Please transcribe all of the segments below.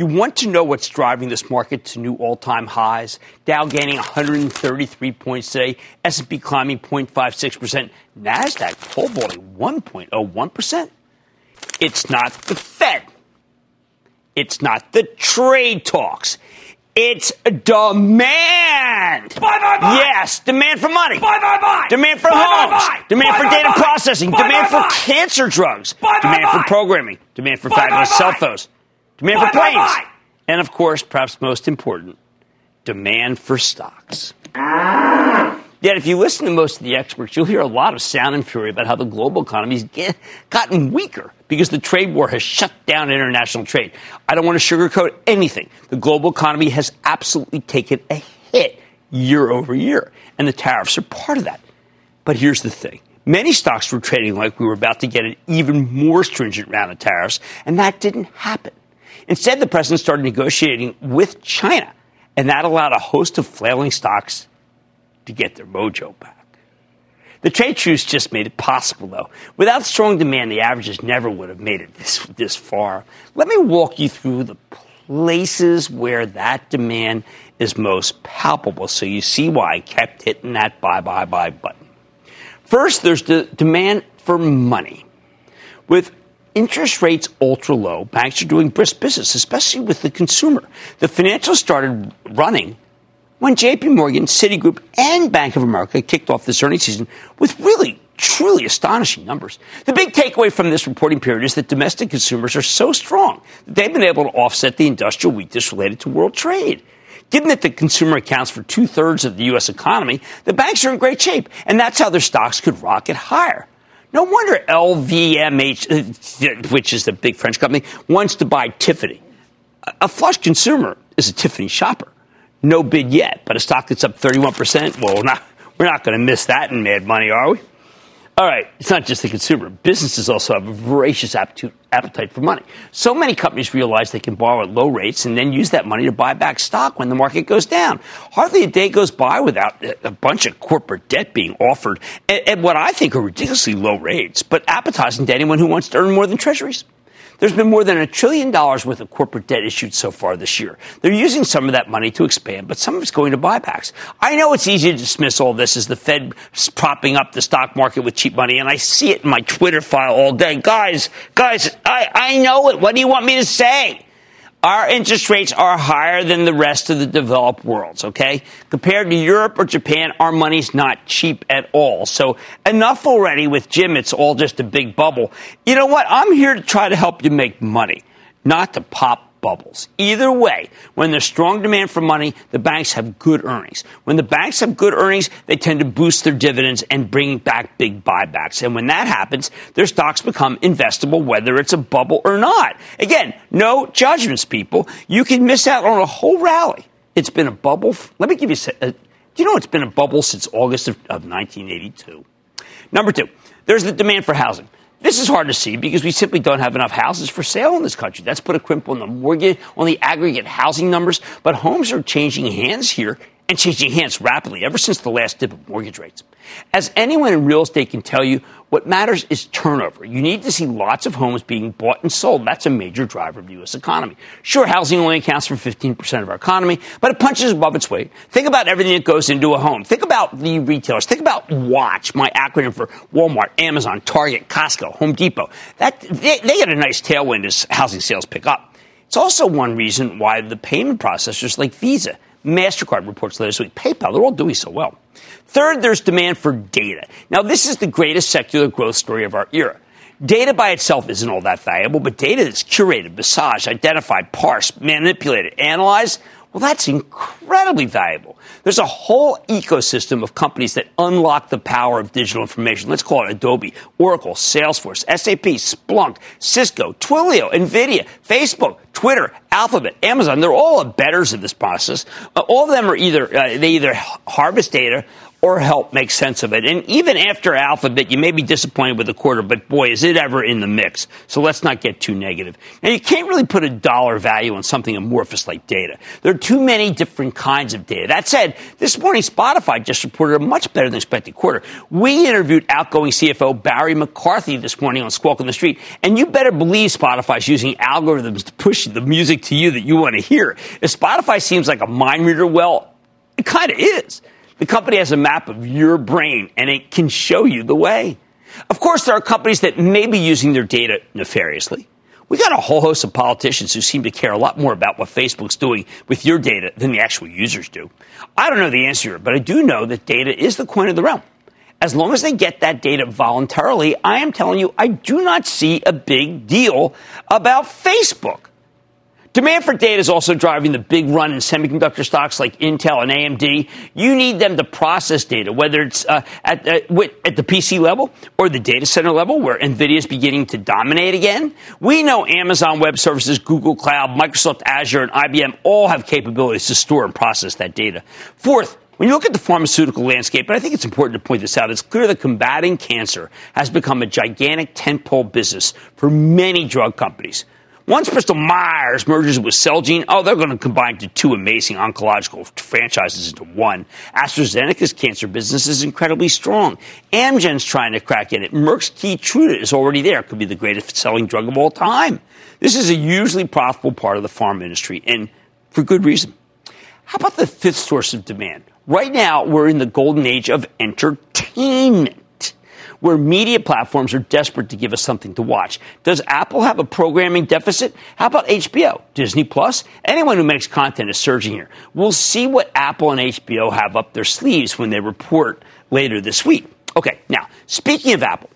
You want to know what's driving this market to new all-time highs? Dow gaining 133 points today, S&P climbing 0.56%, Nasdaq pole vaulting 1.01%. It's not the Fed. It's not the trade talks. It's demand. Buy, buy, buy. Yes, demand for money. Buy, buy, buy. Demand for Buy, buy, homes. buy. Demand Buy, for buy, data buy. processing. Buy, Demand buy, for buy. cancer drugs. Buy, buy, Demand for buy. programming. Demand for Buy, buy, fabulous buy. cell phones. Demand for planes. And of course, perhaps most important, demand for stocks. Ah. Yet, if you listen to most of the experts, you'll hear a lot of sound and fury about how the global economy's get, gotten weaker because the trade war has shut down international trade. I don't want to sugarcoat anything. The global economy has absolutely taken a hit year over year, and the tariffs are part of that. But here's the thing. Many stocks were trading like we were about to get an even more stringent round of tariffs, and that didn't happen. Instead, the president started negotiating with China, and that allowed a host of flailing stocks to get their mojo back. The trade truce just made it possible, though. Without strong demand, the averages never would have made it this, this far. Let me walk you through the places where that demand is most palpable so you see why I kept hitting that buy, buy, buy button. First, there's the demand for money. With interest rates ultra low, banks are doing brisk business, especially with the consumer. The financials started running when JP Morgan, Citigroup, and Bank of America kicked off this earnings season with really, truly astonishing numbers. The big takeaway from this reporting period is that domestic consumers are so strong that they've been able to offset the industrial weakness related to world trade. Given that the consumer accounts for two thirds of the U.S. economy, the banks are in great shape, and that's how their stocks could rocket higher. No wonder LVMH, uh, which is the big French company, wants to buy Tiffany. A flush consumer is a Tiffany shopper. No bid yet, but a stock that's up 31%, well, we're not, we're not going to miss that in mad money, are we? All right, it's not just the consumer. Businesses also have a voracious appetite for money. So many companies realize they can borrow at low rates and then use that money to buy back stock when the market goes down. Hardly a day goes by without a bunch of corporate debt being offered at, at what I think are ridiculously low rates, but appetizing to anyone who wants to earn more than treasuries. There's been more than a trillion dollars worth of corporate debt issued so far this year. They're using some of that money to expand, but some of it's going to buybacks. I know it's easy to dismiss all this as the Fed propping up the stock market with cheap money, and I see it in my Twitter file all day. Guys, guys, I, I know it. What do you want me to say? Our interest rates are higher than the rest of the developed worlds, okay? Compared to Europe or Japan, our money's not cheap at all. So enough already with Jim. It's all just a big bubble. You know what? I'm here to try to help you make money, not to pop bubbles. Either way, when there's strong demand for money, the banks have good earnings. When the banks have good earnings, they tend to boost their dividends and bring back big buybacks. And when that happens, their stocks become investable, whether it's a bubble or not. Again, no judgments, people. You can miss out on a whole rally. It's been a bubble. Let me give you a. Uh, do you know it's been a bubble since August of, of 1982? Number two, there's the demand for housing. This is hard to see because we simply don't have enough houses for sale in this country. That's put a crimp on the mortgage, on the aggregate housing numbers. But homes are changing hands here and changing hands rapidly ever since the last dip of mortgage rates. As anyone in real estate can tell you, what matters is turnover. You need to see lots of homes being bought and sold. That's a major driver of the U.S. economy. Sure, housing only accounts for 15% of our economy, but it punches above its weight. Think about everything that goes into a home. Think about the retailers. Think about Watch, my acronym for Walmart, Amazon, Target, Costco, Home Depot. That, they, they get a nice tailwind as housing sales pick up. It's also one reason why the payment processors like Visa MasterCard reports later this week. PayPal, they're all doing so well. Third, there's demand for data. Now, this is the greatest secular growth story of our era. Data by itself isn't all that valuable, but data that's curated, massaged, identified, parsed, manipulated, analyzed, well, that's incredibly valuable. There's a whole ecosystem of companies that unlock the power of digital information. Let's call it Adobe, Oracle, Salesforce, SAP, Splunk, Cisco, Twilio, NVIDIA, Facebook, Twitter, Alphabet, Amazon. They're all betters of this process. Uh, all of them are either, uh, they either harvest data or help make sense of it. And even after Alphabet, you may be disappointed with the quarter, but boy, is it ever in the mix. So let's not get too negative. Now, you can't really put a dollar value on something amorphous like data. There are too many different kinds of data. That said, this morning Spotify just reported a much better than expected quarter. We interviewed outgoing CFO Barry McCarthy this morning on Squawk on the Street, and you better believe Spotify's using algorithms to push the music to you that you want to hear. If Spotify seems like a mind reader, well, it kind of is. The company has a map of your brain and it can show you the way. Of course, there are companies that may be using their data nefariously. We got a whole host of politicians who seem to care a lot more about what Facebook's doing with your data than the actual users do. I don't know the answer, but I do know that data is the coin of the realm. As long as they get that data voluntarily, I am telling you, I do not see a big deal about Facebook. Demand for data is also driving the big run in semiconductor stocks like Intel and AMD. You need them to process data, whether it's uh, at, uh, at the PC level or the data center level, where NVIDIA is beginning to dominate again. We know Amazon Web Services, Google Cloud, Microsoft Azure, and IBM all have capabilities to store and process that data. Fourth, when you look at the pharmaceutical landscape, and I think it's important to point this out, it's clear that combating cancer has become a gigantic tentpole business for many drug companies. Once Bristol Myers merges with Celgene, oh, they're going to combine to two amazing oncological franchises into one. AstraZeneca's cancer business is incredibly strong. Amgen's trying to crack in it. Merck's Keytruda is already there. Could be the greatest selling drug of all time. This is a hugely profitable part of the pharma industry, and for good reason. How about the fifth source of demand? Right now, we're in the golden age of entertainment where media platforms are desperate to give us something to watch. Does Apple have a programming deficit? How about HBO, Disney Plus? Anyone who makes content is surging here. We'll see what Apple and HBO have up their sleeves when they report later this week. Okay, now, speaking of Apple,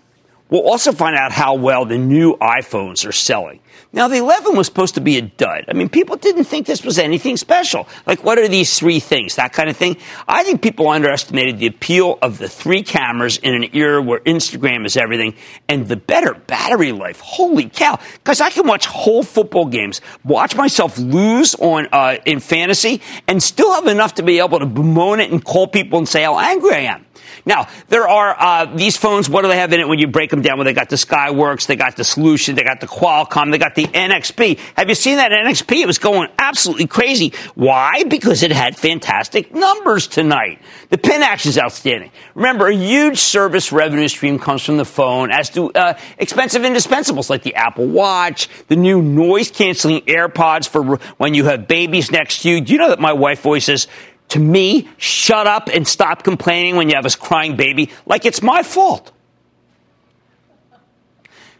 we'll also find out how well the new iPhones are selling. Now, the 11 was supposed to be a dud. I mean, people didn't think this was anything special. Like, what are these three things? That kind of thing. I think people underestimated the appeal of the three cameras in an era where Instagram is everything and the better battery life. Holy cow. Guys, I can watch whole football games, watch myself lose on, uh, in fantasy, and still have enough to be able to bemoan it and call people and say how angry I am. Now, there are uh, these phones. What do they have in it when you break them down? Well, they got the Skyworks, they got the Solution, they got the Qualcomm, they got the NXP. Have you seen that NXP? It was going absolutely crazy. Why? Because it had fantastic numbers tonight. The pin action is outstanding. Remember, a huge service revenue stream comes from the phone, as do uh, expensive indispensables like the Apple Watch, the new noise canceling AirPods for when you have babies next to you. Do you know that my wife says, to me, shut up and stop complaining when you have a crying baby like it's my fault.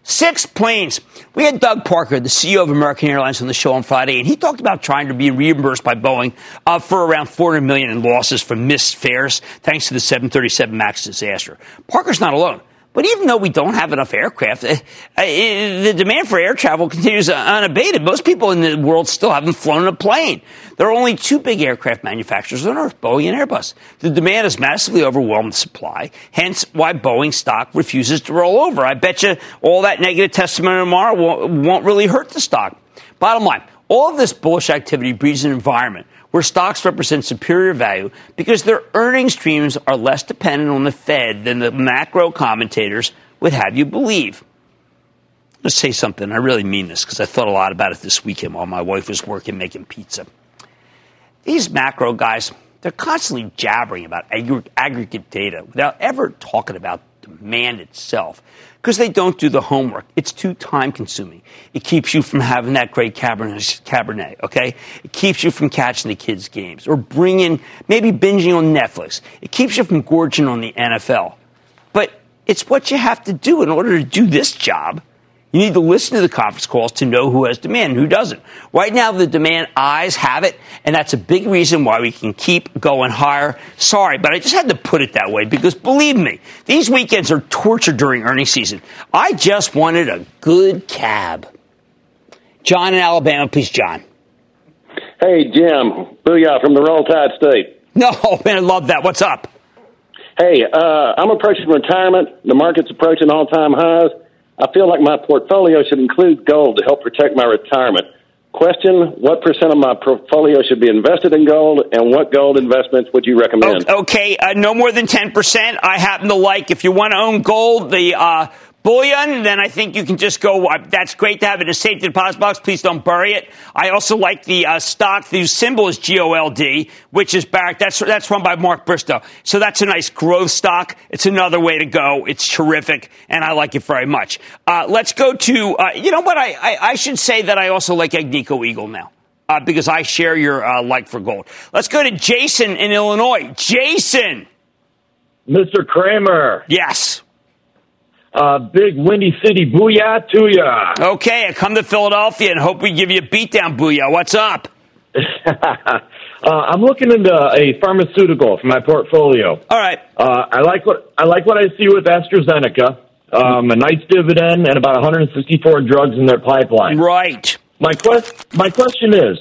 Six planes. We had Doug Parker, the CEO of American Airlines, on the show on Friday, and he talked about trying to be reimbursed by Boeing uh, for around 400 million in losses from missed fares, thanks to the 737 Max disaster. Parker's not alone. But even though we don't have enough aircraft, uh, uh, the demand for air travel continues unabated. Most people in the world still haven't flown a plane. There are only two big aircraft manufacturers on Earth, Boeing and Airbus. The demand has massively overwhelmed the supply, hence why Boeing stock refuses to roll over. I bet you all that negative testimony tomorrow won't, won't really hurt the stock. Bottom line, all of this bullish activity breeds an environment where stocks represent superior value because their earning streams are less dependent on the Fed than the macro commentators would have you believe. Let's say something. I really mean this because I thought a lot about it this weekend while my wife was working making pizza. These macro guys, they're constantly jabbering about aggregate data without ever talking about demand itself because they don't do the homework. It's too time consuming. It keeps you from having that great Cabernet, Cabernet, okay? It keeps you from catching the kids' games or bringing, maybe binging on Netflix. It keeps you from gorging on the NFL. But it's what you have to do in order to do this job. You need to listen to the conference calls to know who has demand and who doesn't. Right now, the demand eyes have it, and that's a big reason why we can keep going higher. Sorry, but I just had to put it that way because believe me, these weekends are torture during earnings season. I just wanted a good cab. John in Alabama, please, John. Hey, Jim. Booyah from the Roll Tide State. No, man, I love that. What's up? Hey, uh, I'm approaching retirement. The market's approaching all time highs. I feel like my portfolio should include gold to help protect my retirement. Question What percent of my portfolio should be invested in gold, and what gold investments would you recommend? Okay, uh, no more than 10%. I happen to like, if you want to own gold, the uh, bullion, then I think you can just go. Uh, that's great to have in a safety deposit box. Please don't bury it. I also like the uh, stock. The symbol is GOLD, which is Barrick. That's that's run by Mark Bristow. So that's a nice growth stock. It's another way to go. It's terrific, and I like it very much. Uh, let's go to. Uh, you know what? I, I, I should say that I also like Agnico Eagle now. Uh, because I share your uh, like for gold. Let's go to Jason in Illinois. Jason. Mr. Cramer. Yes. Uh, big Windy City booyah to ya. Okay, I come to Philadelphia and hope we give you a beatdown booyah. What's up? uh, I'm looking into a pharmaceutical for my portfolio. All right. Uh, I like what I like what I see with AstraZeneca. Um, a nice dividend and about 164 drugs in their pipeline. Right. My quest my question is: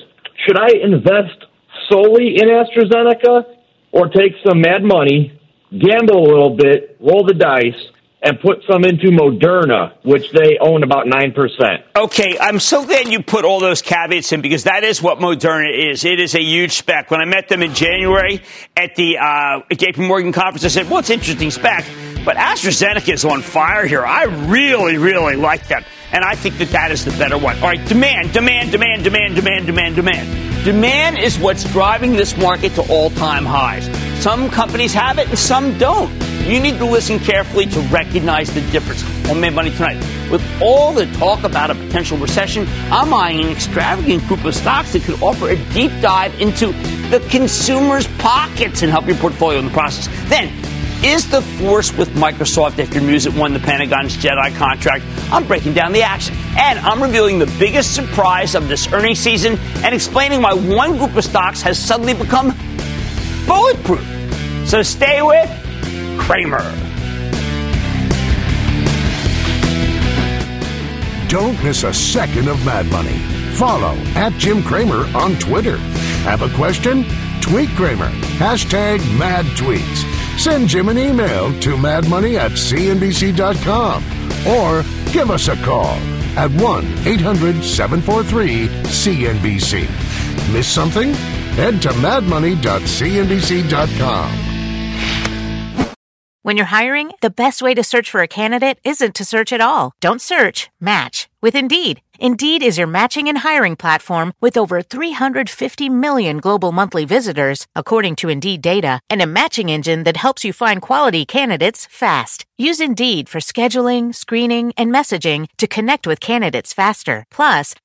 Should I invest solely in AstraZeneca, or take some mad money, gamble a little bit, roll the dice? And put some into Moderna, which they own about 9%. Okay, I'm so glad you put all those caveats in because that is what Moderna is. It is a huge spec. When I met them in January at the uh, JP Morgan conference, I said, well, it's interesting spec, but AstraZeneca is on fire here. I really, really like them. And I think that that is the better one. All right, demand, demand, demand, demand, demand, demand, demand. Demand is what's driving this market to all time highs. Some companies have it and some don't. You need to listen carefully to recognize the difference on Mad Money Tonight. With all the talk about a potential recession, I'm eyeing an extravagant group of stocks that could offer a deep dive into the consumer's pockets and help your portfolio in the process. Then, is the force with Microsoft after it won the Pentagon's JEDI contract? I'm breaking down the action. And I'm revealing the biggest surprise of this earnings season and explaining why one group of stocks has suddenly become bulletproof. So stay with Cramer. Don't miss a second of Mad Money. Follow at Jim Cramer on Twitter. Have a question? Tweet Cramer. Hashtag mad tweets. Send Jim an email to madmoney at cnbc.com or give us a call at 1 800 743 CNBC. Miss something? Head to madmoney.cnbc.com. When you're hiring, the best way to search for a candidate isn't to search at all. Don't search, match with Indeed. Indeed is your matching and hiring platform with over 350 million global monthly visitors, according to Indeed data, and a matching engine that helps you find quality candidates fast. Use Indeed for scheduling, screening, and messaging to connect with candidates faster. Plus,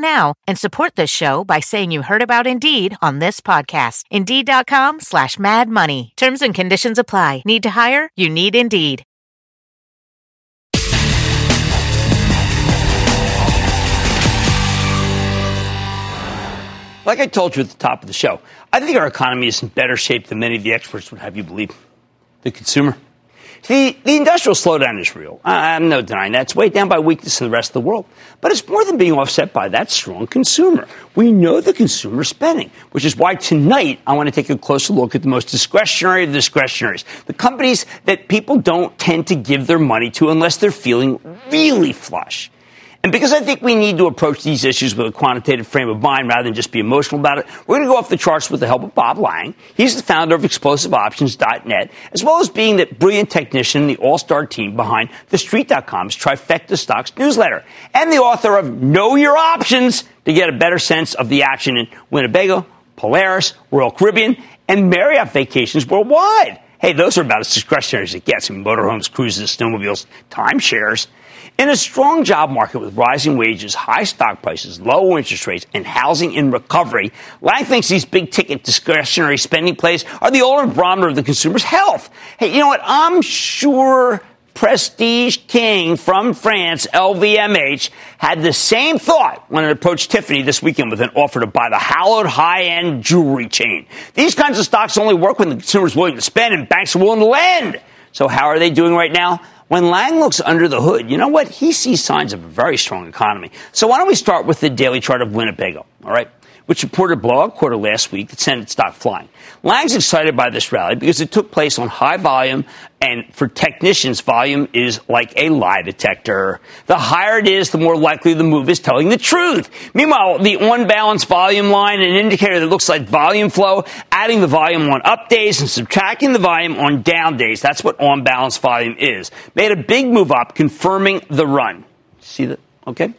now and support this show by saying you heard about Indeed on this podcast. Indeed.com slash Mad Money. Terms and conditions apply. Need to hire? You need Indeed. Like I told you at the top of the show, I think our economy is in better shape than many of the experts would have you believe. The consumer. The, the industrial slowdown is real. I'm no denying that. It's weighed down by weakness in the rest of the world. But it's more than being offset by that strong consumer. We know the consumer spending, which is why tonight I want to take a closer look at the most discretionary of the discretionaries. The companies that people don't tend to give their money to unless they're feeling really flush. And because I think we need to approach these issues with a quantitative frame of mind rather than just be emotional about it, we're going to go off the charts with the help of Bob Lang. He's the founder of ExplosiveOptions.net, as well as being the brilliant technician in the all-star team behind TheStreet.com's Trifecta Stocks newsletter, and the author of Know Your Options to get a better sense of the action in Winnebago, Polaris, Royal Caribbean, and Marriott Vacations worldwide. Hey, those are about as discretionary as it gets. I mean, motorhomes, cruises, snowmobiles, timeshares. In a strong job market with rising wages, high stock prices, low interest rates, and housing in recovery, Lang thinks these big ticket discretionary spending plays are the ultimate barometer of the consumer's health. Hey, you know what? I'm sure Prestige King from France, LVMH, had the same thought when it approached Tiffany this weekend with an offer to buy the hallowed high end jewelry chain. These kinds of stocks only work when the consumer's willing to spend and banks are willing to lend. So, how are they doing right now? When Lang looks under the hood, you know what? He sees signs of a very strong economy. So why don't we start with the daily chart of Winnebago, all right? Which reported a blowout quarter last week that sent its stock flying. Lang's excited by this rally because it took place on high volume, and for technicians, volume is like a lie detector. The higher it is, the more likely the move is telling the truth. Meanwhile, the on balance volume line, an indicator that looks like volume flow, adding the volume on up days and subtracting the volume on down days. That's what on balance volume is. Made a big move up, confirming the run. See that? Okay.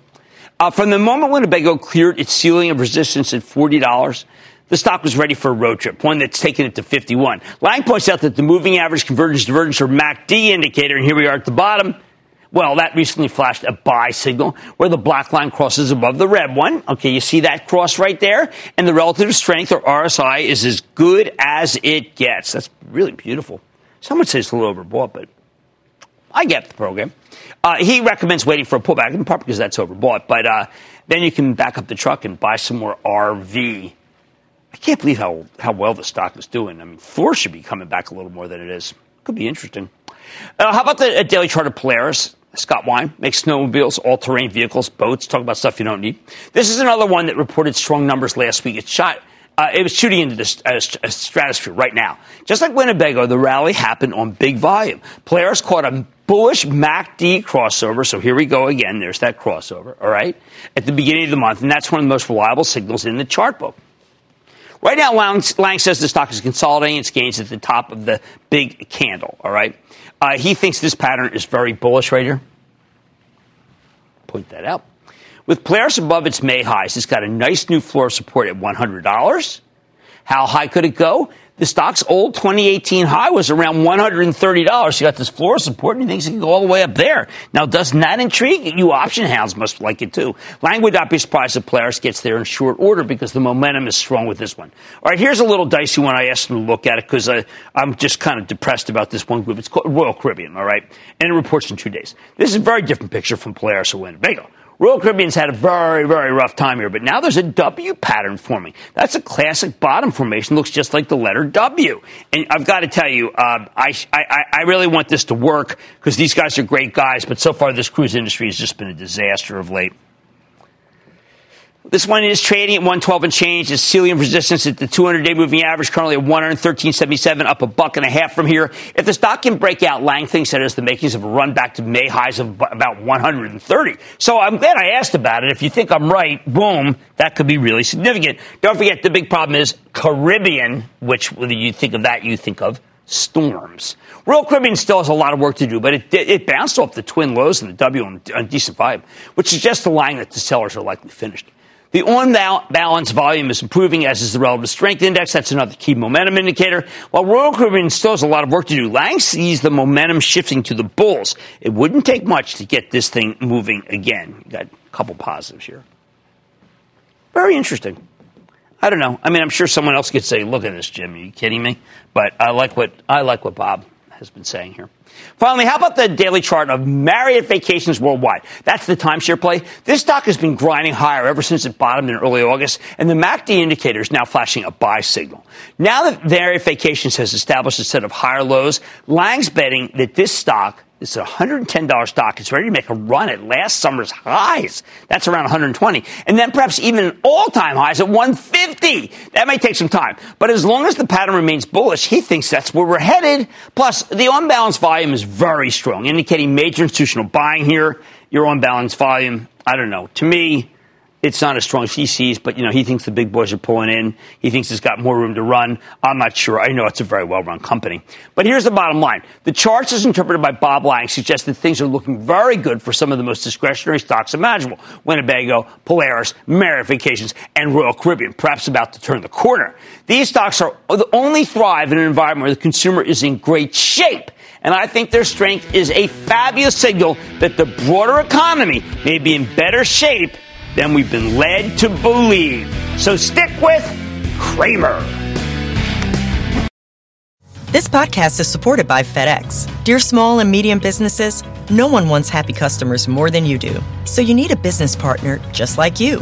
Uh, from the moment Winnebago cleared its ceiling of resistance at $40, the stock was ready for a road trip, one that's taken it to 51. Lang points out that the moving average convergence divergence or MACD indicator, and here we are at the bottom, well, that recently flashed a buy signal where the black line crosses above the red one. Okay, you see that cross right there? And the relative strength or RSI is as good as it gets. That's really beautiful. Someone says it's a little overbought, but I get the program. Uh, he recommends waiting for a pullback, in part because that's overbought, but uh, then you can back up the truck and buy some more RV. I can't believe how, how well the stock is doing. I mean, Thor should be coming back a little more than it is. Could be interesting. Uh, how about the uh, daily chart of Polaris? Scott Wine makes snowmobiles, all terrain vehicles, boats, talk about stuff you don't need. This is another one that reported strong numbers last week. It shot. Uh, it was shooting into the uh, stratosphere right now. Just like Winnebago, the rally happened on big volume. Polaris caught a bullish MACD crossover. So here we go again. There's that crossover, all right, at the beginning of the month. And that's one of the most reliable signals in the chart book. Right now, Lang, Lang, says the stock is consolidating its gains at the top of the big candle. All right. Uh, he thinks this pattern is very bullish right here. Point that out. With Polaris above its May highs, it's got a nice new floor of support at $100. How high could it go? The stock's old 2018 high was around $130. You got this floor support, and he thinks it can go all the way up there. Now, doesn't that intrigue? You option hounds must like it too. Lang would not be surprised if Polaris gets there in short order because the momentum is strong with this one. All right, here's a little dicey one. I asked him to look at it because I'm just kind of depressed about this one group. It's called Royal Caribbean, all right? And it reports in two days. This is a very different picture from Polaris or Winnebago. Royal Caribbean's had a very, very rough time here, but now there's a W pattern forming. That's a classic bottom formation. Looks just like the letter W. And I've got to tell you, uh, I, I, I really want this to work because these guys are great guys, but so far this cruise industry has just been a disaster of late. This one is trading at 112 and change. It's ceiling resistance at the 200 day moving average, currently at 113.77, up a buck and a half from here. If the stock can break out, Lang thinks it has the makings of a run back to May highs of about 130. So I'm glad I asked about it. If you think I'm right, boom, that could be really significant. Don't forget, the big problem is Caribbean, which when you think of that, you think of storms. Royal Caribbean still has a lot of work to do, but it, it bounced off the twin lows and the W on, on decent vibe, which suggests the line that the sellers are likely finished. The on balance volume is improving, as is the relative strength index. That's another key momentum indicator. While Royal Caribbean still has a lot of work to do, Lang sees the momentum shifting to the bulls. It wouldn't take much to get this thing moving again. Got a couple positives here. Very interesting. I don't know. I mean, I'm sure someone else could say, "Look at this, Jim. Are you kidding me?" But I like what I like what Bob has been saying here. Finally, how about the daily chart of Marriott Vacations Worldwide? That's the timeshare play. This stock has been grinding higher ever since it bottomed in early August, and the MACD indicator is now flashing a buy signal. Now that Marriott Vacations has established a set of higher lows, Lang's betting that this stock it's a $110 stock. It's ready to make a run at last summer's highs. That's around 120. And then perhaps even all-time highs at 150. That may take some time. But as long as the pattern remains bullish, he thinks that's where we're headed. Plus, the on-balance volume is very strong, indicating major institutional buying here. Your on-balance volume, I don't know. To me, it's not as strong as he sees, but you know he thinks the big boys are pulling in. He thinks it's got more room to run. I'm not sure. I know it's a very well-run company. But here's the bottom line: the charts, as interpreted by Bob Lang, suggest that things are looking very good for some of the most discretionary stocks imaginable: Winnebago, Polaris, Marriott Vacations, and Royal Caribbean. Perhaps about to turn the corner. These stocks are only thrive in an environment where the consumer is in great shape. And I think their strength is a fabulous signal that the broader economy may be in better shape than we've been led to believe. So stick with Cramer. This podcast is supported by FedEx. Dear small and medium businesses, no one wants happy customers more than you do. So you need a business partner just like you.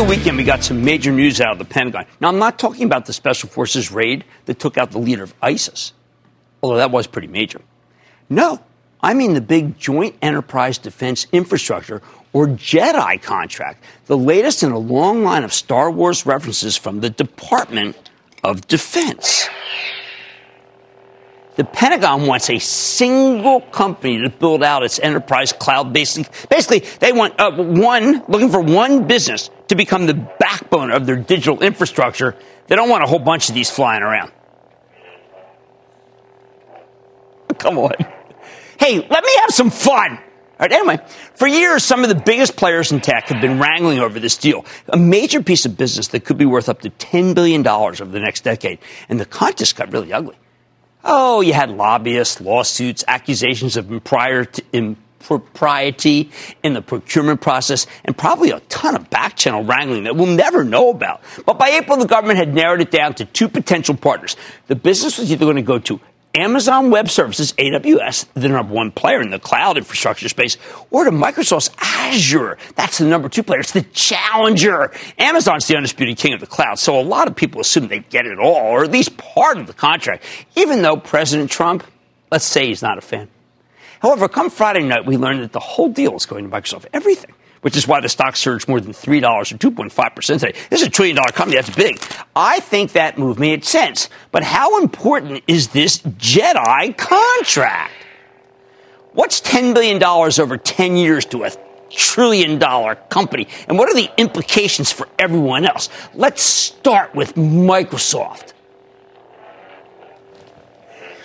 The weekend, we got some major news out of the Pentagon. Now, I'm not talking about the Special Forces raid that took out the leader of ISIS, although that was pretty major. No, I mean the big Joint Enterprise Defense Infrastructure, or JEDI contract, the latest in a long line of Star Wars references from the Department of Defense. The Pentagon wants a single company to build out its enterprise cloud. Basically, basically they want uh, one, looking for one business to become the backbone of their digital infrastructure. They don't want a whole bunch of these flying around. Come on. Hey, let me have some fun. All right, anyway, for years, some of the biggest players in tech have been wrangling over this deal, a major piece of business that could be worth up to $10 billion over the next decade. And the contest got really ugly. Oh, you had lobbyists, lawsuits, accusations of impropriety in the procurement process, and probably a ton of backchannel wrangling that we'll never know about. But by April, the government had narrowed it down to two potential partners. The business was either going to go to Amazon Web Services, AWS, the number one player in the cloud infrastructure space, or to Microsoft's Azure. That's the number two player. It's the challenger. Amazon's the undisputed king of the cloud, so a lot of people assume they get it all, or at least part of the contract, even though President Trump, let's say he's not a fan. However, come Friday night, we learned that the whole deal is going to Microsoft. Everything which is why the stock surged more than $3 or 2.5% today. This is a trillion dollar company. That's big. I think that move made sense. But how important is this JEDI contract? What's $10 billion over 10 years to a trillion dollar company? And what are the implications for everyone else? Let's start with Microsoft.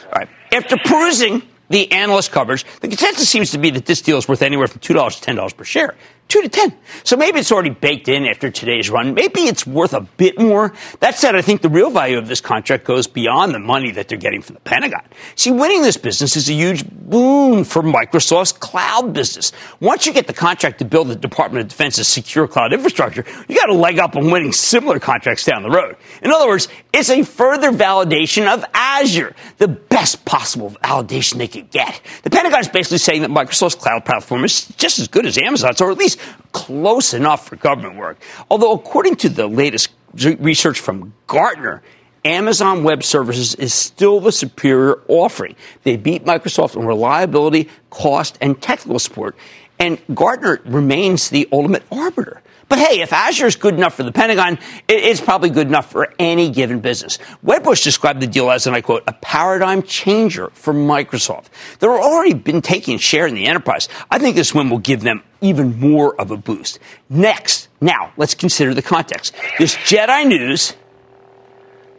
All right. After perusing the analyst coverage, the consensus seems to be that this deal is worth anywhere from $2 to $10 per share two to ten. So maybe it's already baked in after today's run. Maybe it's worth a bit more. That said, I think the real value of this contract goes beyond the money that they're getting from the Pentagon. See, winning this business is a huge boon for Microsoft's cloud business. Once you get the contract to build the Department of Defense's secure cloud infrastructure, you got a leg up on winning similar contracts down the road. In other words, it's a further validation of Azure, the best possible validation they could get. The Pentagon is basically saying that Microsoft's cloud platform is just as good as Amazon's, or at least close enough for government work. Although, according to the latest research from Gartner, Amazon Web Services is still the superior offering. They beat Microsoft in reliability, cost, and technical support. And Gartner remains the ultimate arbiter. But hey, if Azure is good enough for the Pentagon, it's probably good enough for any given business. Wedbush described the deal as, and I quote, a paradigm changer for Microsoft. They've already been taking share in the enterprise. I think this win will give them even more of a boost. Next, now let's consider the context. This Jedi news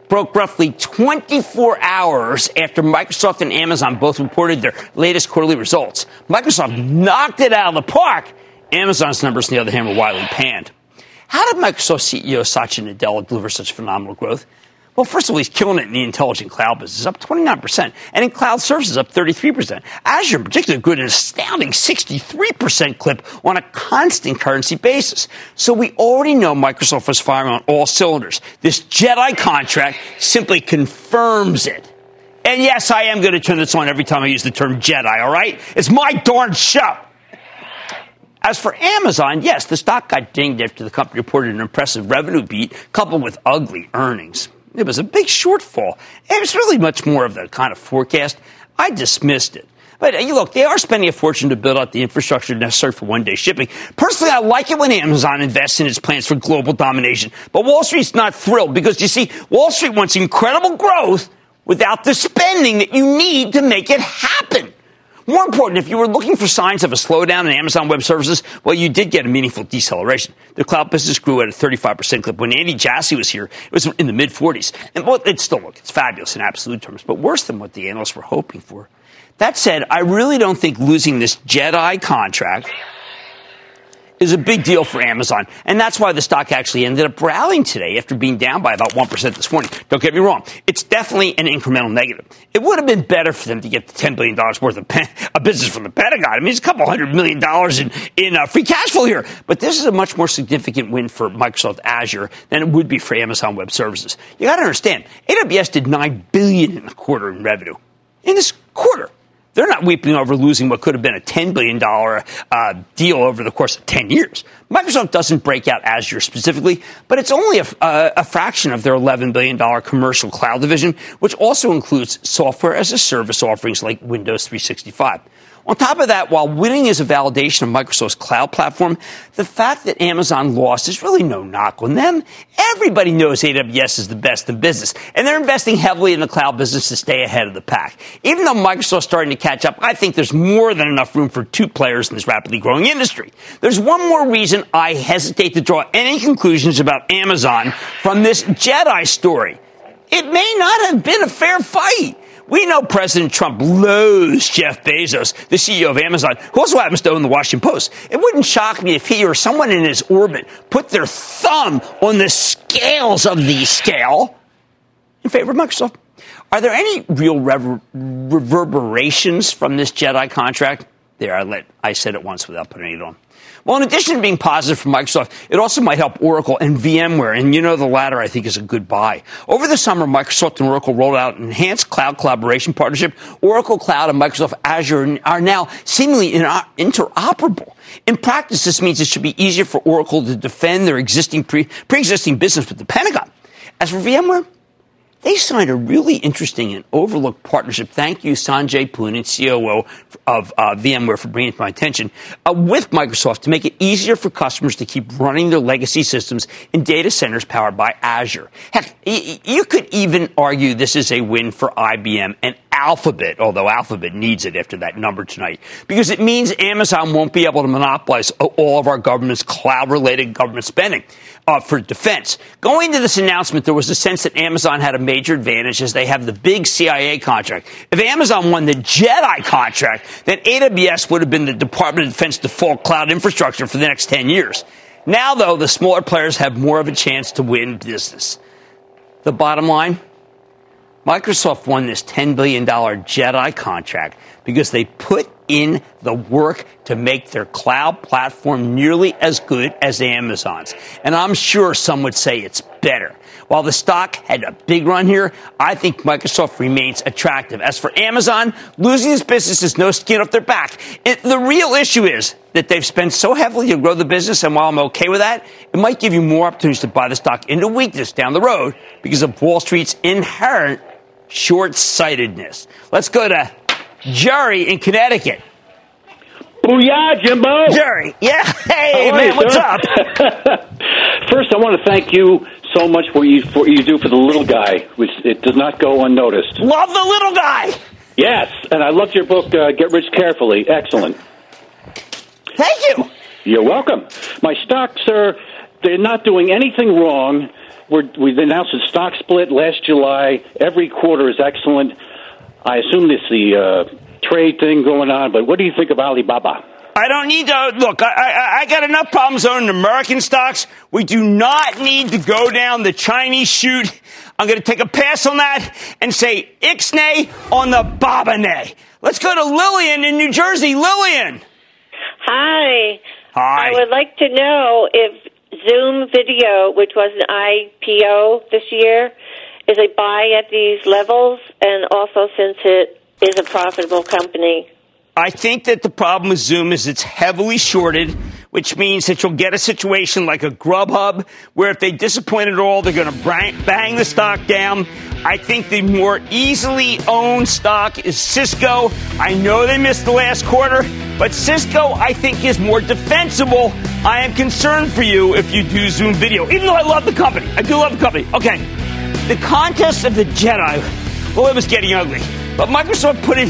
broke roughly 24 hours after Microsoft and Amazon both reported their latest quarterly results. Microsoft knocked it out of the park Amazon's numbers, on the other hand, were widely panned. How did Microsoft CEO Satya Nadella deliver such phenomenal growth? Well, first of all, he's killing it in the intelligent cloud business, up 29%, and in cloud services, up 33%. Azure, in particular, at an astounding 63% clip on a constant currency basis. So we already know Microsoft was firing on all cylinders. This Jedi contract simply confirms it. And yes, I am going to turn this on every time I use the term Jedi, all right? It's my darn show. As for Amazon, yes, the stock got dinged after the company reported an impressive revenue beat coupled with ugly earnings. It was a big shortfall. It was really much more of the kind of forecast. I dismissed it. But uh, you look, they are spending a fortune to build out the infrastructure necessary for one day shipping. Personally, I like it when Amazon invests in its plans for global domination. But Wall Street's not thrilled because you see, Wall Street wants incredible growth without the spending that you need to make it happen. More important, if you were looking for signs of a slowdown in Amazon Web Services, well, you did get a meaningful deceleration. The cloud business grew at a 35% clip. When Andy Jassy was here, it was in the mid 40s. And well, it still look, it's fabulous in absolute terms, but worse than what the analysts were hoping for. That said, I really don't think losing this Jedi contract is a big deal for Amazon. And that's why the stock actually ended up rallying today after being down by about 1% this morning. Don't get me wrong. It's definitely an incremental negative. It would have been better for them to get the $10 billion worth of a business from the Pentagon. I mean, it's a couple hundred million dollars in, in uh, free cash flow here. But this is a much more significant win for Microsoft Azure than it would be for Amazon Web Services. You got to understand, AWS did 9 billion in a quarter in revenue. In this quarter. They're not weeping over losing what could have been a $10 billion uh, deal over the course of 10 years. Microsoft doesn't break out Azure specifically, but it's only a, a, a fraction of their $11 billion commercial cloud division, which also includes software as a service offerings like Windows 365. On top of that, while winning is a validation of Microsoft's cloud platform, the fact that Amazon lost is really no knock on them. Everybody knows AWS is the best in business, and they're investing heavily in the cloud business to stay ahead of the pack. Even though Microsoft's starting to catch up, I think there's more than enough room for two players in this rapidly growing industry. There's one more reason I hesitate to draw any conclusions about Amazon from this Jedi story. It may not have been a fair fight. We know President Trump loathes Jeff Bezos, the CEO of Amazon, who also happens to own the Washington Post. It wouldn't shock me if he or someone in his orbit put their thumb on the scales of the scale in favor of Microsoft. Are there any real rever- reverberations from this Jedi contract? There, I let I said it once without putting it on. Well, in addition to being positive for Microsoft, it also might help Oracle and VMware. And you know, the latter, I think, is a good buy. Over the summer, Microsoft and Oracle rolled out an enhanced cloud collaboration partnership. Oracle Cloud and Microsoft Azure are now seemingly uh, interoperable. In practice, this means it should be easier for Oracle to defend their existing pre- pre-existing business with the Pentagon. As for VMware, they signed a really interesting and overlooked partnership. Thank you, Sanjay Poonen, COO of uh, VMware, for bringing it to my attention, uh, with Microsoft to make it easier for customers to keep running their legacy systems in data centers powered by Azure. Heck, you could even argue this is a win for IBM and Alphabet, although Alphabet needs it after that number tonight, because it means Amazon won't be able to monopolize all of our government's cloud related government spending uh, for defense. Going into this announcement, there was a sense that Amazon had a major advantage is they have the big CIA contract. If Amazon won the Jedi contract, then AWS would have been the Department of Defense default cloud infrastructure for the next 10 years. Now, though, the smaller players have more of a chance to win business. The bottom line Microsoft won this $10 billion Jedi contract because they put in the work to make their cloud platform nearly as good as Amazon's. And I'm sure some would say it's better. While the stock had a big run here, I think Microsoft remains attractive. As for Amazon, losing this business is no skin off their back. It, the real issue is that they've spent so heavily to grow the business, and while I'm okay with that, it might give you more opportunities to buy the stock into weakness down the road because of Wall Street's inherent short sightedness. Let's go to Jerry in Connecticut. Booyah, Jimbo. Jerry, yeah. Hey, man, you, what's up? First, I want to thank you so much for you for what you do for the little guy, which it does not go unnoticed. Love the little guy. Yes, and I loved your book, uh, Get Rich Carefully. Excellent. Thank you. You're welcome. My stocks are, they're not doing anything wrong. We're, we've announced a stock split last July. Every quarter is excellent. I assume this the uh, trade thing going on, but what do you think of Alibaba? I don't need to look. I, I, I got enough problems owning American stocks. We do not need to go down the Chinese chute. I'm going to take a pass on that and say ixnay on the babane. Let's go to Lillian in New Jersey. Lillian. Hi. Hi. I would like to know if Zoom Video, which was an IPO this year, is a buy at these levels, and also since it is a profitable company. I think that the problem with Zoom is it's heavily shorted, which means that you'll get a situation like a Grubhub, where if they disappoint at all, they're going to bang, the stock down. I think the more easily owned stock is Cisco. I know they missed the last quarter, but Cisco, I think, is more defensible. I am concerned for you if you do Zoom video, even though I love the company. I do love the company. Okay. The contest of the Jedi, well, it was getting ugly, but Microsoft put in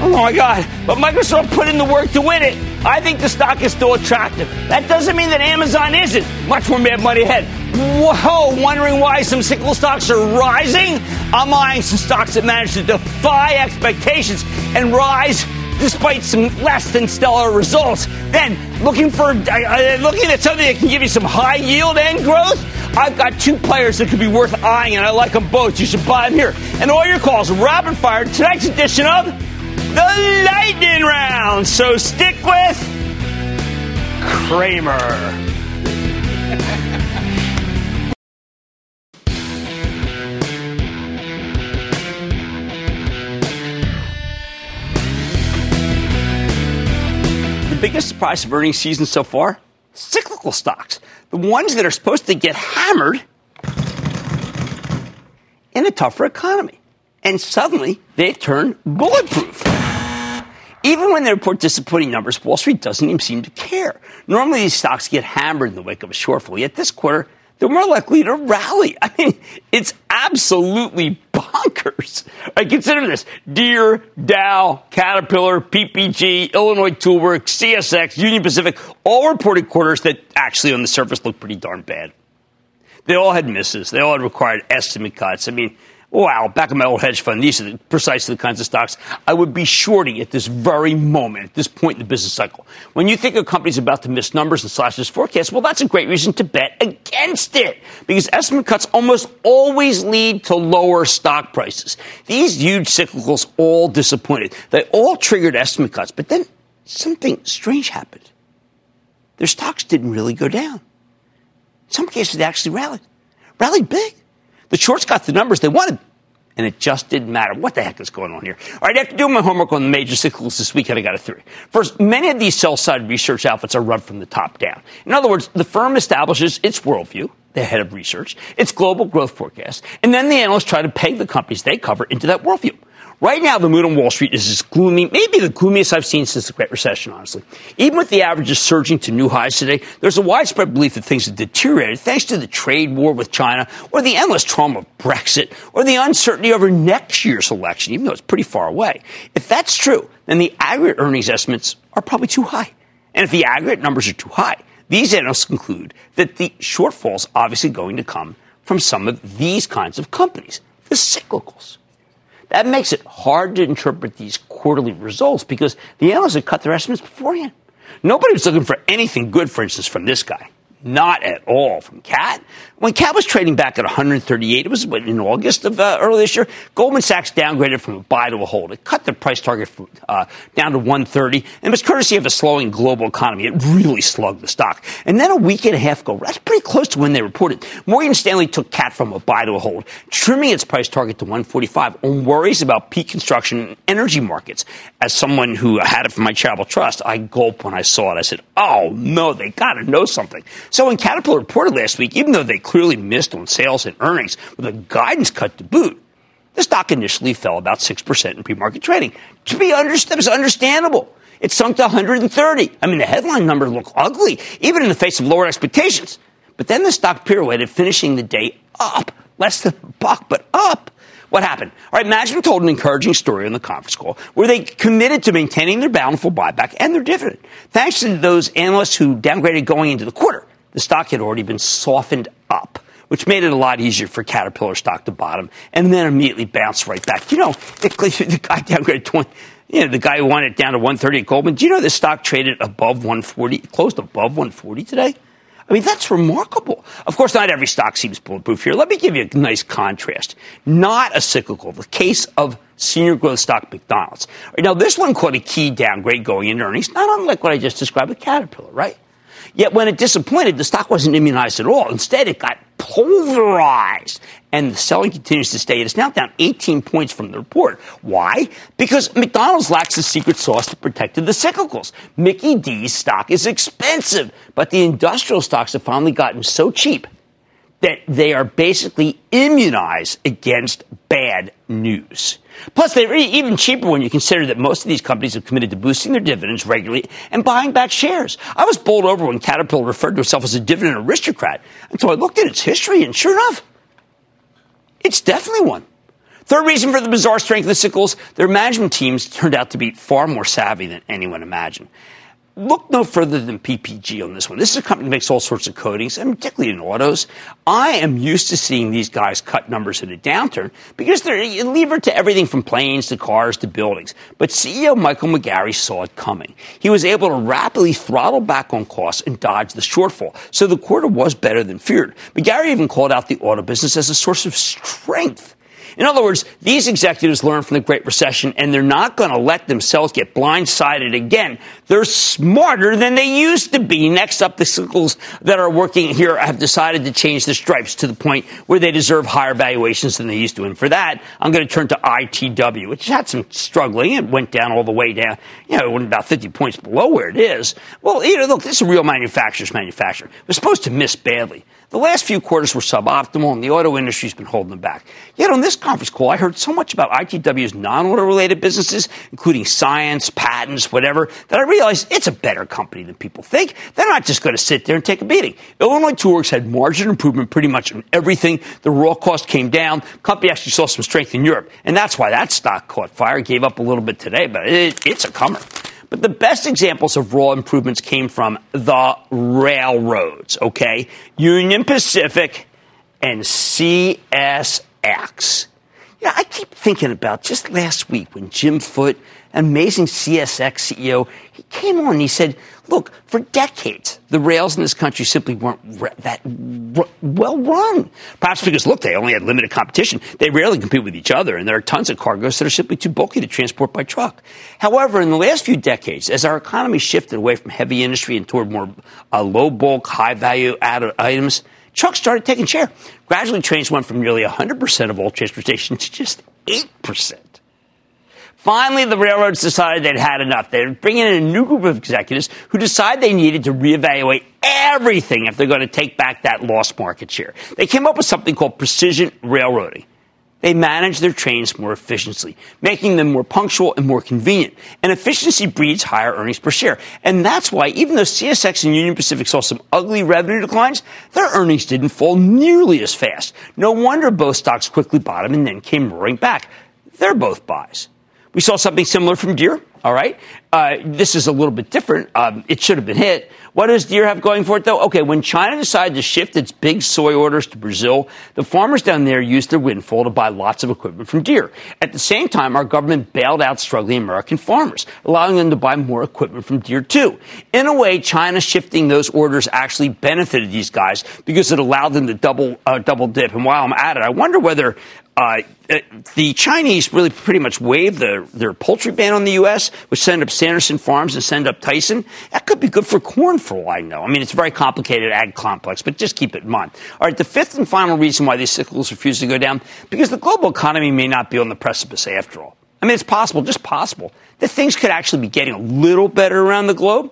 Oh my God. But Microsoft put in the work to win it. I think the stock is still attractive. That doesn't mean that Amazon isn't. Much more mad money ahead. Whoa, wondering why some cyclical stocks are rising? I'm eyeing some stocks that manage to defy expectations and rise despite some less than stellar results. Then, looking for uh, uh, looking at something that can give you some high yield and growth. I've got two players that could be worth eyeing, and I like them both. You should buy them here. And all your calls, rapid fire. Tonight's edition of the lightning round. So stick with Cramer. the biggest surprise of earnings season so far? Cyclical stocks. The ones that are supposed to get hammered in a tougher economy. And suddenly they've turned bulletproof. Even when they report disappointing numbers, Wall Street doesn't even seem to care. Normally, these stocks get hammered in the wake of a shortfall, yet this quarter, they're more likely to rally. I mean, it's absolutely bonkers. I consider this Deere, Dow, Caterpillar, PPG, Illinois Toolworks, CSX, Union Pacific, all reported quarters that actually on the surface look pretty darn bad. They all had misses. They all had required estimate cuts. I mean, Wow, back in my old hedge fund, these are the, precisely the kinds of stocks I would be shorting at this very moment, at this point in the business cycle. When you think a company's about to miss numbers and slash its forecast, well, that's a great reason to bet against it because estimate cuts almost always lead to lower stock prices. These huge cyclicals all disappointed. They all triggered estimate cuts, but then something strange happened. Their stocks didn't really go down. In some cases, they actually rallied, rallied big. The shorts got the numbers they wanted, and it just didn't matter. What the heck is going on here? All right, after doing my homework on the major cyclicals this weekend, I got a theory. First, many of these sell side research outfits are run from the top down. In other words, the firm establishes its worldview, the head of research, its global growth forecast, and then the analysts try to peg the companies they cover into that worldview. Right now, the mood on Wall Street is as gloomy, maybe the gloomiest I've seen since the Great Recession, honestly. Even with the averages surging to new highs today, there's a widespread belief that things have deteriorated thanks to the trade war with China, or the endless trauma of Brexit, or the uncertainty over next year's election, even though it's pretty far away. If that's true, then the aggregate earnings estimates are probably too high. And if the aggregate numbers are too high, these analysts conclude that the shortfall's obviously going to come from some of these kinds of companies, the cyclicals. That makes it hard to interpret these quarterly results because the analysts had cut their estimates beforehand. Nobody was looking for anything good, for instance, from this guy, Not at all from Cat. When Cat was trading back at 138, it was in August of uh, earlier this year. Goldman Sachs downgraded from a buy to a hold. It cut the price target from, uh, down to 130, and it was courtesy of a slowing global economy. It really slugged the stock. And then a week and a half ago, that's pretty close to when they reported. Morgan Stanley took Cat from a buy to a hold, trimming its price target to 145 on worries about peak construction and energy markets. As someone who had it from my charitable trust, I gulped when I saw it. I said, "Oh no, they got to know something." So when Caterpillar reported last week, even though they clearly missed on sales and earnings with a guidance cut to boot, the stock initially fell about 6% in pre-market trading. To be understood, was understandable. It sunk to 130. I mean, the headline numbers look ugly, even in the face of lower expectations. But then the stock pirouetted, finishing the day up. Less than a buck, but up. What happened? All right, management told an encouraging story on the conference call where they committed to maintaining their bountiful buyback and their dividend. Thanks to those analysts who downgraded going into the quarter, the stock had already been softened up, which made it a lot easier for Caterpillar stock to bottom and then immediately bounce right back. You know, the, the guy downgraded 20. You know, the guy who wanted it down to 130 at Goldman. Do you know the stock traded above 140, closed above 140 today? I mean, that's remarkable. Of course, not every stock seems bulletproof here. Let me give you a nice contrast. Not a cyclical. The case of senior growth stock McDonald's. Now, this one caught a key downgrade going into earnings, not unlike what I just described with Caterpillar, right? Yet when it disappointed, the stock wasn't immunized at all. Instead, it got pulverized. And the selling continues to stay. It is now down 18 points from the report. Why? Because McDonald's lacks the secret sauce to protect the cyclicals. Mickey D's stock is expensive, but the industrial stocks have finally gotten so cheap that they are basically immunized against bad news. Plus, they're even cheaper when you consider that most of these companies have committed to boosting their dividends regularly and buying back shares. I was bowled over when Caterpillar referred to itself as a dividend aristocrat. And so I looked at its history, and sure enough, it's definitely one. Third reason for the bizarre strength of the cycles, their management teams turned out to be far more savvy than anyone imagined look no further than PPG on this one. This is a company that makes all sorts of coatings, and particularly in autos. I am used to seeing these guys cut numbers in a downturn because they're levered to everything from planes to cars to buildings. But CEO Michael McGarry saw it coming. He was able to rapidly throttle back on costs and dodge the shortfall. So the quarter was better than feared. McGarry even called out the auto business as a source of strength. In other words, these executives learned from the Great Recession and they're not going to let themselves get blindsided again. They're smarter than they used to be. Next up, the cycles that are working here have decided to change the stripes to the point where they deserve higher valuations than they used to. And for that, I'm going to turn to ITW, which had some struggling. It went down all the way down, you know, it went about 50 points below where it is. Well, you know, look, this is a real manufacturer's manufacturer. It was supposed to miss badly. The last few quarters were suboptimal, and the auto industry's been holding them back. Yet on this conference call, I heard so much about ITW's non-auto related businesses, including science, patents, whatever, that I realized it's a better company than people think. They're not just going to sit there and take a beating. Illinois Toolworks had margin improvement pretty much on everything. The raw cost came down. Company actually saw some strength in Europe, and that's why that stock caught fire. Gave up a little bit today, but it, it's a comer. But the best examples of raw improvements came from the railroads, okay? Union Pacific and CSX. Yeah, I keep thinking about just last week when Jim Foote, amazing CSX CEO, he came on and he said, look, for decades, the rails in this country simply weren't re- that well run. Perhaps because, look, they only had limited competition. They rarely compete with each other, and there are tons of cargoes that are simply too bulky to transport by truck. However, in the last few decades, as our economy shifted away from heavy industry and toward more uh, low bulk, high value added items, trucks started taking share. Gradually, trains went from nearly 100% of all transportation to just 8%. Finally, the railroads decided they'd had enough. They're bringing in a new group of executives who decided they needed to reevaluate everything if they're going to take back that lost market share. They came up with something called precision railroading. They manage their trains more efficiently, making them more punctual and more convenient. And efficiency breeds higher earnings per share. And that's why, even though CSX and Union Pacific saw some ugly revenue declines, their earnings didn't fall nearly as fast. No wonder both stocks quickly bottomed and then came roaring back. They're both buys. We saw something similar from Deere. All right. Uh, this is a little bit different. Um, it should have been hit. What does Deere have going for it, though? Okay, when China decided to shift its big soy orders to Brazil, the farmers down there used their windfall to buy lots of equipment from Deere. At the same time, our government bailed out struggling American farmers, allowing them to buy more equipment from Deere, too. In a way, China shifting those orders actually benefited these guys because it allowed them to double, uh, double dip. And while I'm at it, I wonder whether uh, the Chinese really pretty much waived their, their poultry ban on the U.S., which send up Sanderson Farms and send up Tyson. That could be good for corn for all I know. I mean, it's a very complicated ag complex, but just keep it in mind. All right, the fifth and final reason why these cycles refuse to go down, because the global economy may not be on the precipice after all. I mean, it's possible, just possible, that things could actually be getting a little better around the globe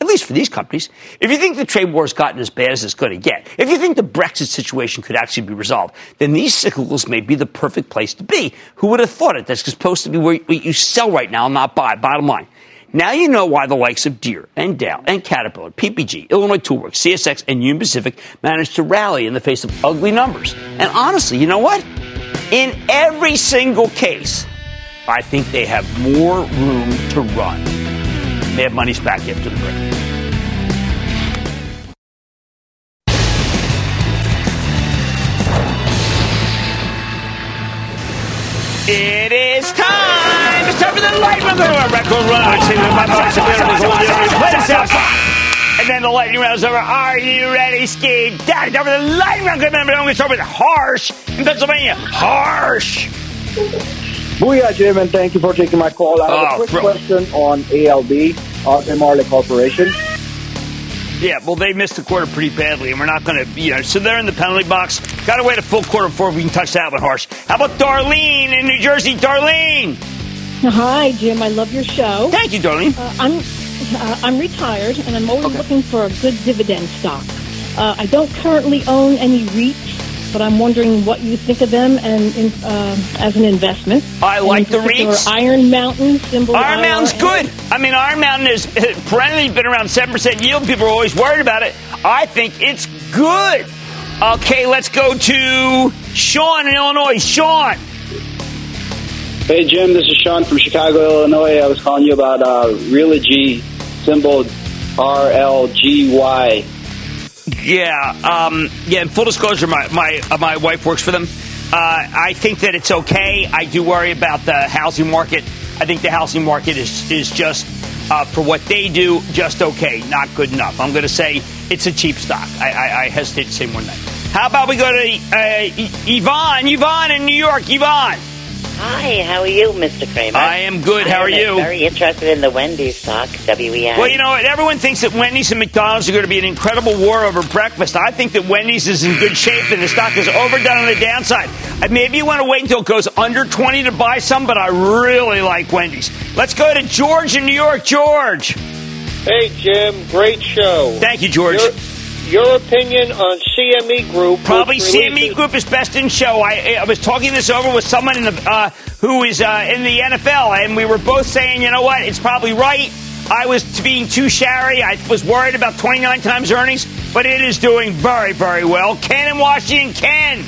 at least for these companies. If you think the trade war has gotten as bad as it's going to get, if you think the Brexit situation could actually be resolved, then these cyclicals may be the perfect place to be. Who would have thought it? That's supposed to be where you sell right now, and not buy. Bottom line. Now you know why the likes of Deere and Dow and Caterpillar, PPG, Illinois Toolworks, CSX, and Union Pacific managed to rally in the face of ugly numbers. And honestly, you know what? In every single case, I think they have more room to run. Mad Money's back after the break. It is time! It's time for the lightning round. Record run. And then the lightning round is over. Are you ready, Ski? Daddy, time for the lightning round. But I'm going to start with Harsh in Pennsylvania. Harsh. Booyah, Jim, and thank you for taking my call. I have Oh, a quick bro. question on ALB, Albemarle Corporation. Yeah, well, they missed the quarter pretty badly, and we're not going to, you know, so they're in the penalty box. Got to wait a full quarter before we can touch that one, Harsh. How about Darlene in New Jersey? Darlene! Hi, Jim. I love your show. Thank you, Darlene. Uh, I'm uh, I'm retired, and I'm always looking for a good dividend stock. Uh, I don't currently own any REITs, but I'm wondering what you think of them and uh, as an investment. I like the particular, REITs. Iron Mountain symbol. Iron Mountain's IRA. good. I mean, Iron Mountain has perennially been around 7% yield. People are always worried about it. I think it's good. Okay, let's go to Sean in Illinois. Sean. Hey, Jim, this is Sean from Chicago, Illinois. I was calling you about uh, Realogy, symbol RLGY. Yeah, um, yeah. In full disclosure, my my uh, my wife works for them. Uh, I think that it's okay. I do worry about the housing market. I think the housing market is is just uh, for what they do, just okay, not good enough. I'm going to say it's a cheap stock. I, I, I hesitate to say more than that. How about we go to uh, Yvonne? Yvonne in New York. Yvonne. Hi, how are you, Mr. Cramer? I am good. How I are you? Very interested in the Wendy's stock, E WEI. Well, you know? Everyone thinks that Wendy's and McDonald's are going to be an incredible war over breakfast. I think that Wendy's is in good shape and the stock is overdone on the downside. Uh, Maybe you want to wait until it goes under 20 to buy some, but I really like Wendy's. Let's go to George in New York. George. Hey, Jim, great show. Thank you, George. Your, your opinion on CME Group? Probably CME releases- Group is best in show. I, I was talking this over with someone in the uh, who is uh, in the NFL, and we were both saying, you know what, it's probably right. I was being too shary. I was worried about 29 times earnings, but it is doing very, very well. Ken in Washington, Ken.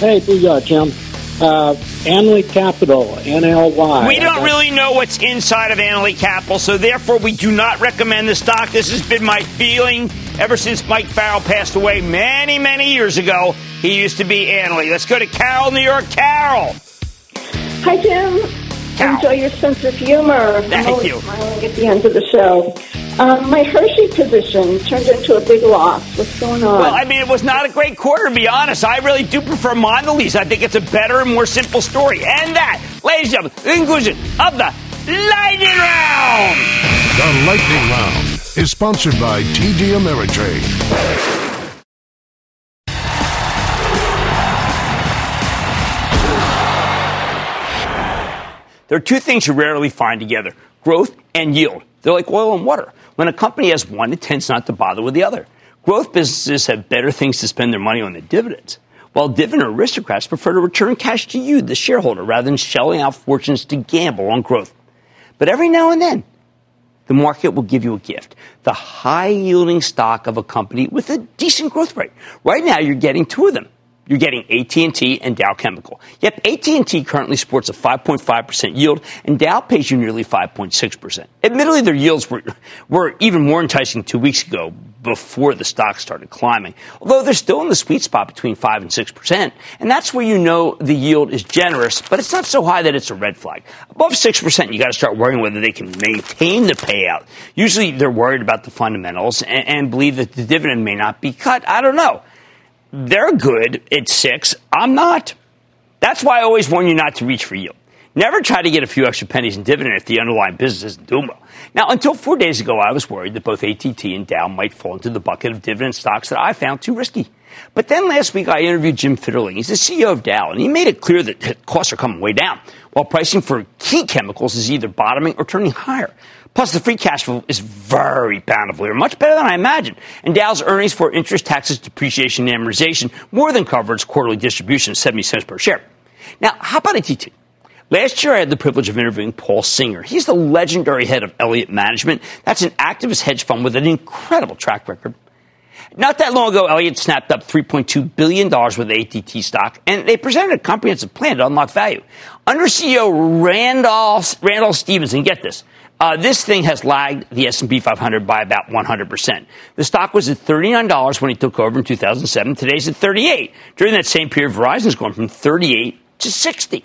Hey, Booyah, Jim. Uh, Annaly Capital, NLY. We don't really know what's inside of Annaly Capital, so therefore we do not recommend the stock. This has been my feeling ever since Mike Farrell passed away many, many years ago. He used to be Annaly. Let's go to Carol, New York. Carol. Hi, Jim. Enjoy your sense of humor. Thank I'm always you. smiling at the end of the show. Um, my Hershey position turned into a big loss. What's going on? Well, I mean, it was not a great quarter, to be honest. I really do prefer Mondelez. I think it's a better and more simple story. And that, ladies and gentlemen, the conclusion of the Lightning Round. The Lightning Round is sponsored by TD Ameritrade. There are two things you rarely find together growth and yield. They're like oil and water. When a company has one, it tends not to bother with the other. Growth businesses have better things to spend their money on than dividends, while dividend aristocrats prefer to return cash to you, the shareholder, rather than shelling out fortunes to gamble on growth. But every now and then, the market will give you a gift the high yielding stock of a company with a decent growth rate. Right now, you're getting two of them. You're getting AT&T and Dow Chemical. Yep, AT&T currently sports a 5.5% yield, and Dow pays you nearly 5.6%. Admittedly, their yields were, were even more enticing two weeks ago before the stock started climbing, although they're still in the sweet spot between 5 and 6%, and that's where you know the yield is generous, but it's not so high that it's a red flag. Above 6%, you got to start worrying whether they can maintain the payout. Usually they're worried about the fundamentals and, and believe that the dividend may not be cut. I don't know they're good at six. I'm not. That's why I always warn you not to reach for yield. Never try to get a few extra pennies in dividend if the underlying business isn't doing well. Now, until four days ago, I was worried that both ATT and Dow might fall into the bucket of dividend stocks that I found too risky. But then last week, I interviewed Jim Fitterling. He's the CEO of Dow, and he made it clear that costs are coming way down, while pricing for key chemicals is either bottoming or turning higher. Plus, the free cash flow is very bountiful much better than I imagined. And Dow's earnings for interest, taxes, depreciation, and amortization more than cover its quarterly distribution of 70 cents per share. Now, how about ATT? Last year, I had the privilege of interviewing Paul Singer. He's the legendary head of Elliott Management. That's an activist hedge fund with an incredible track record. Not that long ago, Elliott snapped up $3.2 billion with ATT stock, and they presented a comprehensive plan to unlock value. Under CEO Randolph, Randall Stephenson, get this, uh, this thing has lagged the S&P 500 by about 100%. The stock was at $39 when he took over in 2007. Today's at 38. During that same period, Verizon's gone from 38 to 60.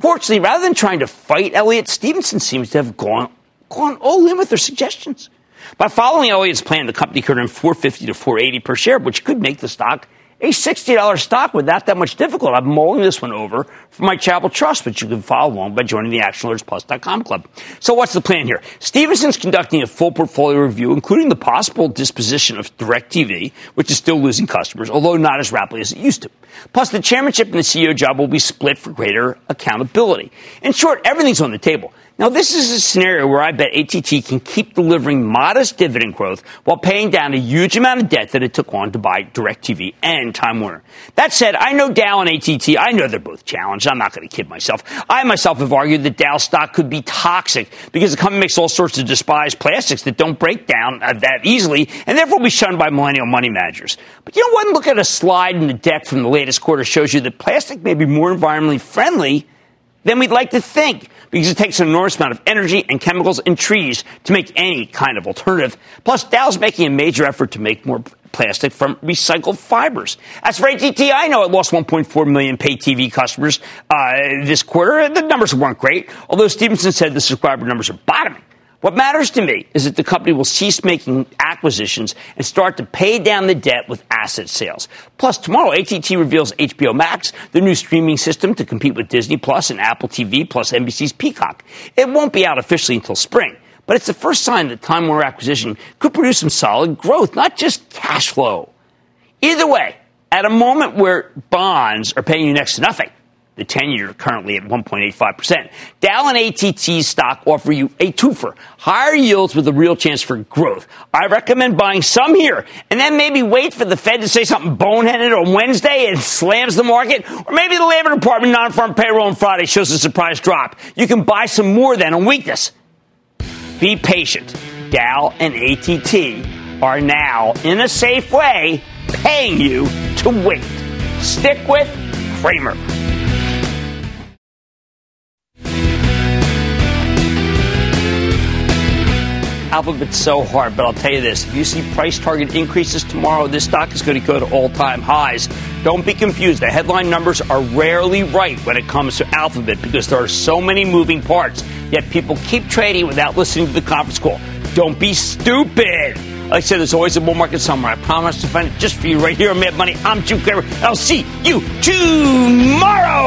Fortunately, rather than trying to fight Elliott, Stephenson seems to have gone, gone all in with their suggestions. By following Elliott's plan, the company could earn 450 to 480 per share, which could make the stock a $60 stock without that much difficult. I'm mulling this one over for my Chapel Trust, which you can follow along by joining the ActionAlertsPlus.com club. So what's the plan here? Stephenson's conducting a full portfolio review, including the possible disposition of DirecTV, which is still losing customers, although not as rapidly as it used to. Plus, the chairmanship and the CEO job will be split for greater accountability. In short, everything's on the table. Now, this is a scenario where I bet ATT can keep delivering modest dividend growth while paying down a huge amount of debt that it took on to buy DirecTV and Time Warner. That said, I know Dow and ATT, I know they're both challenged. I'm not going to kid myself. I myself have argued that Dow stock could be toxic because the company makes all sorts of despised plastics that don't break down uh, that easily and therefore be shunned by millennial money managers. But you know, one look at a slide in the deck from the latest quarter shows you that plastic may be more environmentally friendly than we'd like to think because it takes an enormous amount of energy and chemicals and trees to make any kind of alternative. Plus, Dow's making a major effort to make more plastic from recycled fibers. As for ATT, I know it lost 1.4 million pay TV customers uh, this quarter. The numbers weren't great, although Stephenson said the subscriber numbers are bottoming. What matters to me is that the company will cease making acquisitions and start to pay down the debt with asset sales. Plus, tomorrow, ATT reveals HBO Max, the new streaming system to compete with Disney Plus and Apple TV plus NBC's Peacock. It won't be out officially until spring, but it's the first sign that Time Warner acquisition could produce some solid growth, not just cash flow. Either way, at a moment where bonds are paying you next to nothing, the 10 year currently at 1.85%. Dow and ATT stock offer you a twofer, higher yields with a real chance for growth. I recommend buying some here and then maybe wait for the Fed to say something boneheaded on Wednesday and slams the market, or maybe the Labor Department non-farm payroll on Friday shows a surprise drop. You can buy some more then on weakness. Be patient. Dow and ATT are now, in a safe way, paying you to wait. Stick with Cramer. Alphabet's so hard, but I'll tell you this. If you see price target increases tomorrow, this stock is going to go to all time highs. Don't be confused. The headline numbers are rarely right when it comes to Alphabet because there are so many moving parts. Yet people keep trading without listening to the conference call. Don't be stupid. Like I said, there's always a bull market somewhere. I promise to find it just for you right here on Mad Money. I'm Jim Cramer. I'll see you tomorrow.